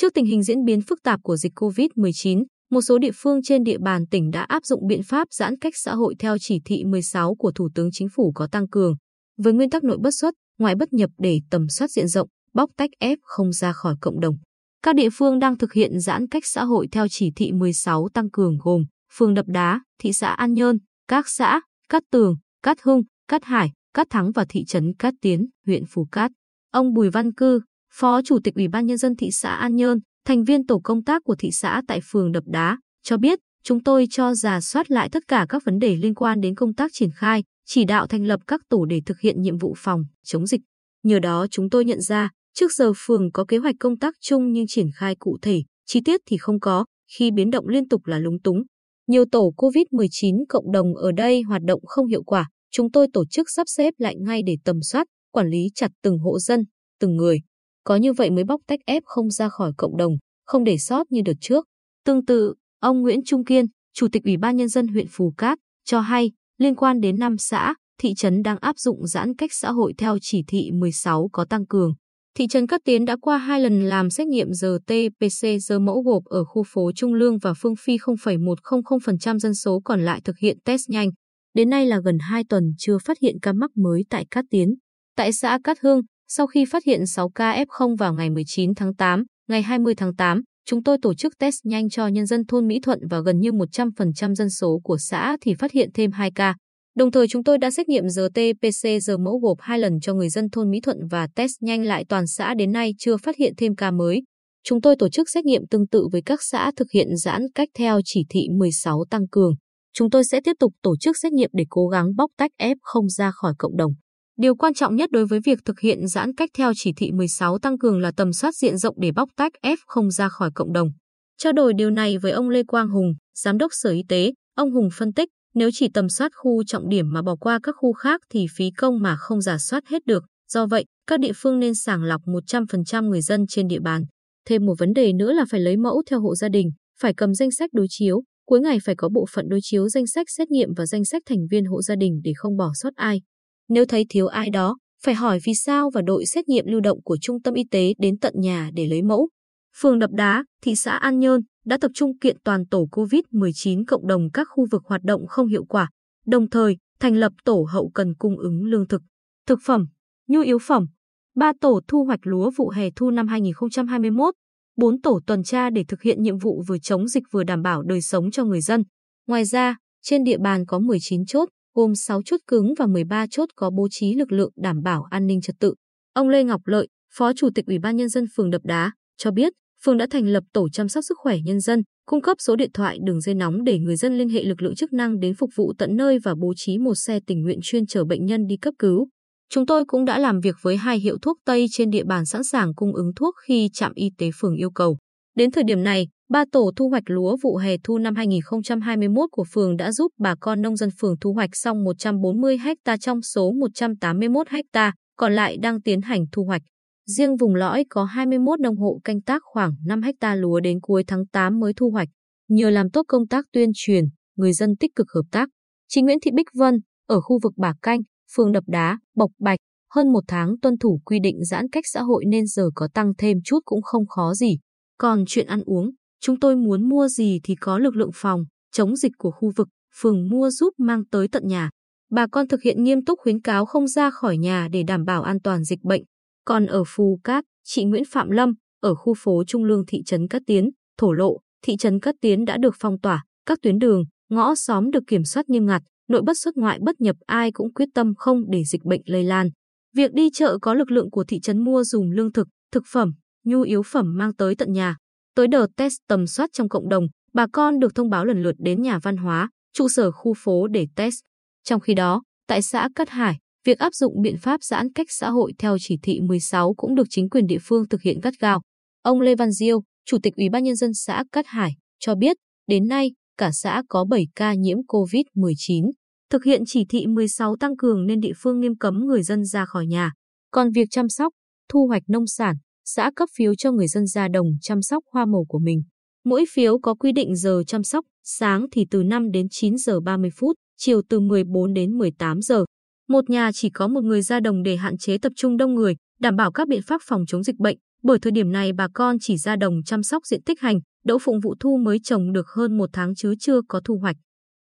Trước tình hình diễn biến phức tạp của dịch COVID-19, một số địa phương trên địa bàn tỉnh đã áp dụng biện pháp giãn cách xã hội theo chỉ thị 16 của Thủ tướng Chính phủ có tăng cường, với nguyên tắc nội bất xuất, ngoại bất nhập để tầm soát diện rộng, bóc tách F không ra khỏi cộng đồng. Các địa phương đang thực hiện giãn cách xã hội theo chỉ thị 16 tăng cường gồm phường Đập Đá, thị xã An Nhơn, các xã Cát Tường, Cát Hưng, Cát Hải, Cát Thắng và thị trấn Cát Tiến, huyện Phú Cát. Ông Bùi Văn Cư, Phó Chủ tịch Ủy ban Nhân dân thị xã An Nhơn, thành viên tổ công tác của thị xã tại phường Đập Đá, cho biết chúng tôi cho giả soát lại tất cả các vấn đề liên quan đến công tác triển khai, chỉ đạo thành lập các tổ để thực hiện nhiệm vụ phòng, chống dịch. Nhờ đó chúng tôi nhận ra, trước giờ phường có kế hoạch công tác chung nhưng triển khai cụ thể, chi tiết thì không có, khi biến động liên tục là lúng túng. Nhiều tổ COVID-19 cộng đồng ở đây hoạt động không hiệu quả, chúng tôi tổ chức sắp xếp lại ngay để tầm soát, quản lý chặt từng hộ dân, từng người. Có như vậy mới bóc tách ép không ra khỏi cộng đồng, không để sót như đợt trước. Tương tự, ông Nguyễn Trung Kiên, Chủ tịch Ủy ban Nhân dân huyện Phù Cát, cho hay liên quan đến năm xã, thị trấn đang áp dụng giãn cách xã hội theo chỉ thị 16 có tăng cường. Thị trấn Cát Tiến đã qua hai lần làm xét nghiệm RT-PCR mẫu gộp ở khu phố Trung Lương và Phương Phi 0,100% dân số còn lại thực hiện test nhanh. Đến nay là gần 2 tuần chưa phát hiện ca mắc mới tại Cát Tiến. Tại xã Cát Hương, sau khi phát hiện 6 ca F0 vào ngày 19 tháng 8, ngày 20 tháng 8, chúng tôi tổ chức test nhanh cho nhân dân thôn Mỹ Thuận và gần như 100% dân số của xã thì phát hiện thêm 2 ca. Đồng thời chúng tôi đã xét nghiệm RT-PCR mẫu gộp 2 lần cho người dân thôn Mỹ Thuận và test nhanh lại toàn xã đến nay chưa phát hiện thêm ca mới. Chúng tôi tổ chức xét nghiệm tương tự với các xã thực hiện giãn cách theo chỉ thị 16 tăng cường. Chúng tôi sẽ tiếp tục tổ chức xét nghiệm để cố gắng bóc tách F0 ra khỏi cộng đồng. Điều quan trọng nhất đối với việc thực hiện giãn cách theo chỉ thị 16 tăng cường là tầm soát diện rộng để bóc tách F không ra khỏi cộng đồng. Trao đổi điều này với ông Lê Quang Hùng, Giám đốc Sở Y tế, ông Hùng phân tích, nếu chỉ tầm soát khu trọng điểm mà bỏ qua các khu khác thì phí công mà không giả soát hết được. Do vậy, các địa phương nên sàng lọc 100% người dân trên địa bàn. Thêm một vấn đề nữa là phải lấy mẫu theo hộ gia đình, phải cầm danh sách đối chiếu, cuối ngày phải có bộ phận đối chiếu danh sách xét nghiệm và danh sách thành viên hộ gia đình để không bỏ sót ai. Nếu thấy thiếu ai đó, phải hỏi vì sao và đội xét nghiệm lưu động của trung tâm y tế đến tận nhà để lấy mẫu. Phường Đập Đá, thị xã An Nhơn đã tập trung kiện toàn tổ COVID-19 cộng đồng các khu vực hoạt động không hiệu quả, đồng thời thành lập tổ hậu cần cung ứng lương thực, thực phẩm, nhu yếu phẩm, ba tổ thu hoạch lúa vụ hè thu năm 2021, bốn tổ tuần tra để thực hiện nhiệm vụ vừa chống dịch vừa đảm bảo đời sống cho người dân. Ngoài ra, trên địa bàn có 19 chốt, gồm 6 chốt cứng và 13 chốt có bố trí lực lượng đảm bảo an ninh trật tự. Ông Lê Ngọc Lợi, Phó Chủ tịch Ủy ban Nhân dân phường Đập Đá, cho biết phường đã thành lập tổ chăm sóc sức khỏe nhân dân, cung cấp số điện thoại đường dây nóng để người dân liên hệ lực lượng chức năng đến phục vụ tận nơi và bố trí một xe tình nguyện chuyên chở bệnh nhân đi cấp cứu. Chúng tôi cũng đã làm việc với hai hiệu thuốc Tây trên địa bàn sẵn sàng cung ứng thuốc khi trạm y tế phường yêu cầu. Đến thời điểm này, ba tổ thu hoạch lúa vụ hè thu năm 2021 của phường đã giúp bà con nông dân phường thu hoạch xong 140 ha trong số 181 ha, còn lại đang tiến hành thu hoạch. Riêng vùng lõi có 21 nông hộ canh tác khoảng 5 ha lúa đến cuối tháng 8 mới thu hoạch. Nhờ làm tốt công tác tuyên truyền, người dân tích cực hợp tác. Chị Nguyễn Thị Bích Vân, ở khu vực Bà Canh, phường Đập Đá, Bộc Bạch, hơn một tháng tuân thủ quy định giãn cách xã hội nên giờ có tăng thêm chút cũng không khó gì. Còn chuyện ăn uống, chúng tôi muốn mua gì thì có lực lượng phòng, chống dịch của khu vực, phường mua giúp mang tới tận nhà. Bà con thực hiện nghiêm túc khuyến cáo không ra khỏi nhà để đảm bảo an toàn dịch bệnh. Còn ở Phù Cát, chị Nguyễn Phạm Lâm, ở khu phố Trung Lương thị trấn Cát Tiến, thổ lộ, thị trấn Cát Tiến đã được phong tỏa, các tuyến đường, ngõ xóm được kiểm soát nghiêm ngặt, nội bất xuất ngoại bất nhập ai cũng quyết tâm không để dịch bệnh lây lan. Việc đi chợ có lực lượng của thị trấn mua dùng lương thực, thực phẩm, nhu yếu phẩm mang tới tận nhà. Tới đợt test tầm soát trong cộng đồng, bà con được thông báo lần lượt đến nhà văn hóa, trụ sở khu phố để test. Trong khi đó, tại xã Cát Hải, việc áp dụng biện pháp giãn cách xã hội theo chỉ thị 16 cũng được chính quyền địa phương thực hiện gắt gao. Ông Lê Văn Diêu, Chủ tịch Ủy ban Nhân dân xã Cát Hải, cho biết, đến nay, cả xã có 7 ca nhiễm COVID-19. Thực hiện chỉ thị 16 tăng cường nên địa phương nghiêm cấm người dân ra khỏi nhà. Còn việc chăm sóc, thu hoạch nông sản, xã cấp phiếu cho người dân ra đồng chăm sóc hoa màu của mình. Mỗi phiếu có quy định giờ chăm sóc, sáng thì từ 5 đến 9 giờ 30 phút, chiều từ 14 đến 18 giờ. Một nhà chỉ có một người ra đồng để hạn chế tập trung đông người, đảm bảo các biện pháp phòng chống dịch bệnh, Bởi thời điểm này bà con chỉ ra đồng chăm sóc diện tích hành, đậu phụng vụ thu mới trồng được hơn một tháng chứ chưa có thu hoạch.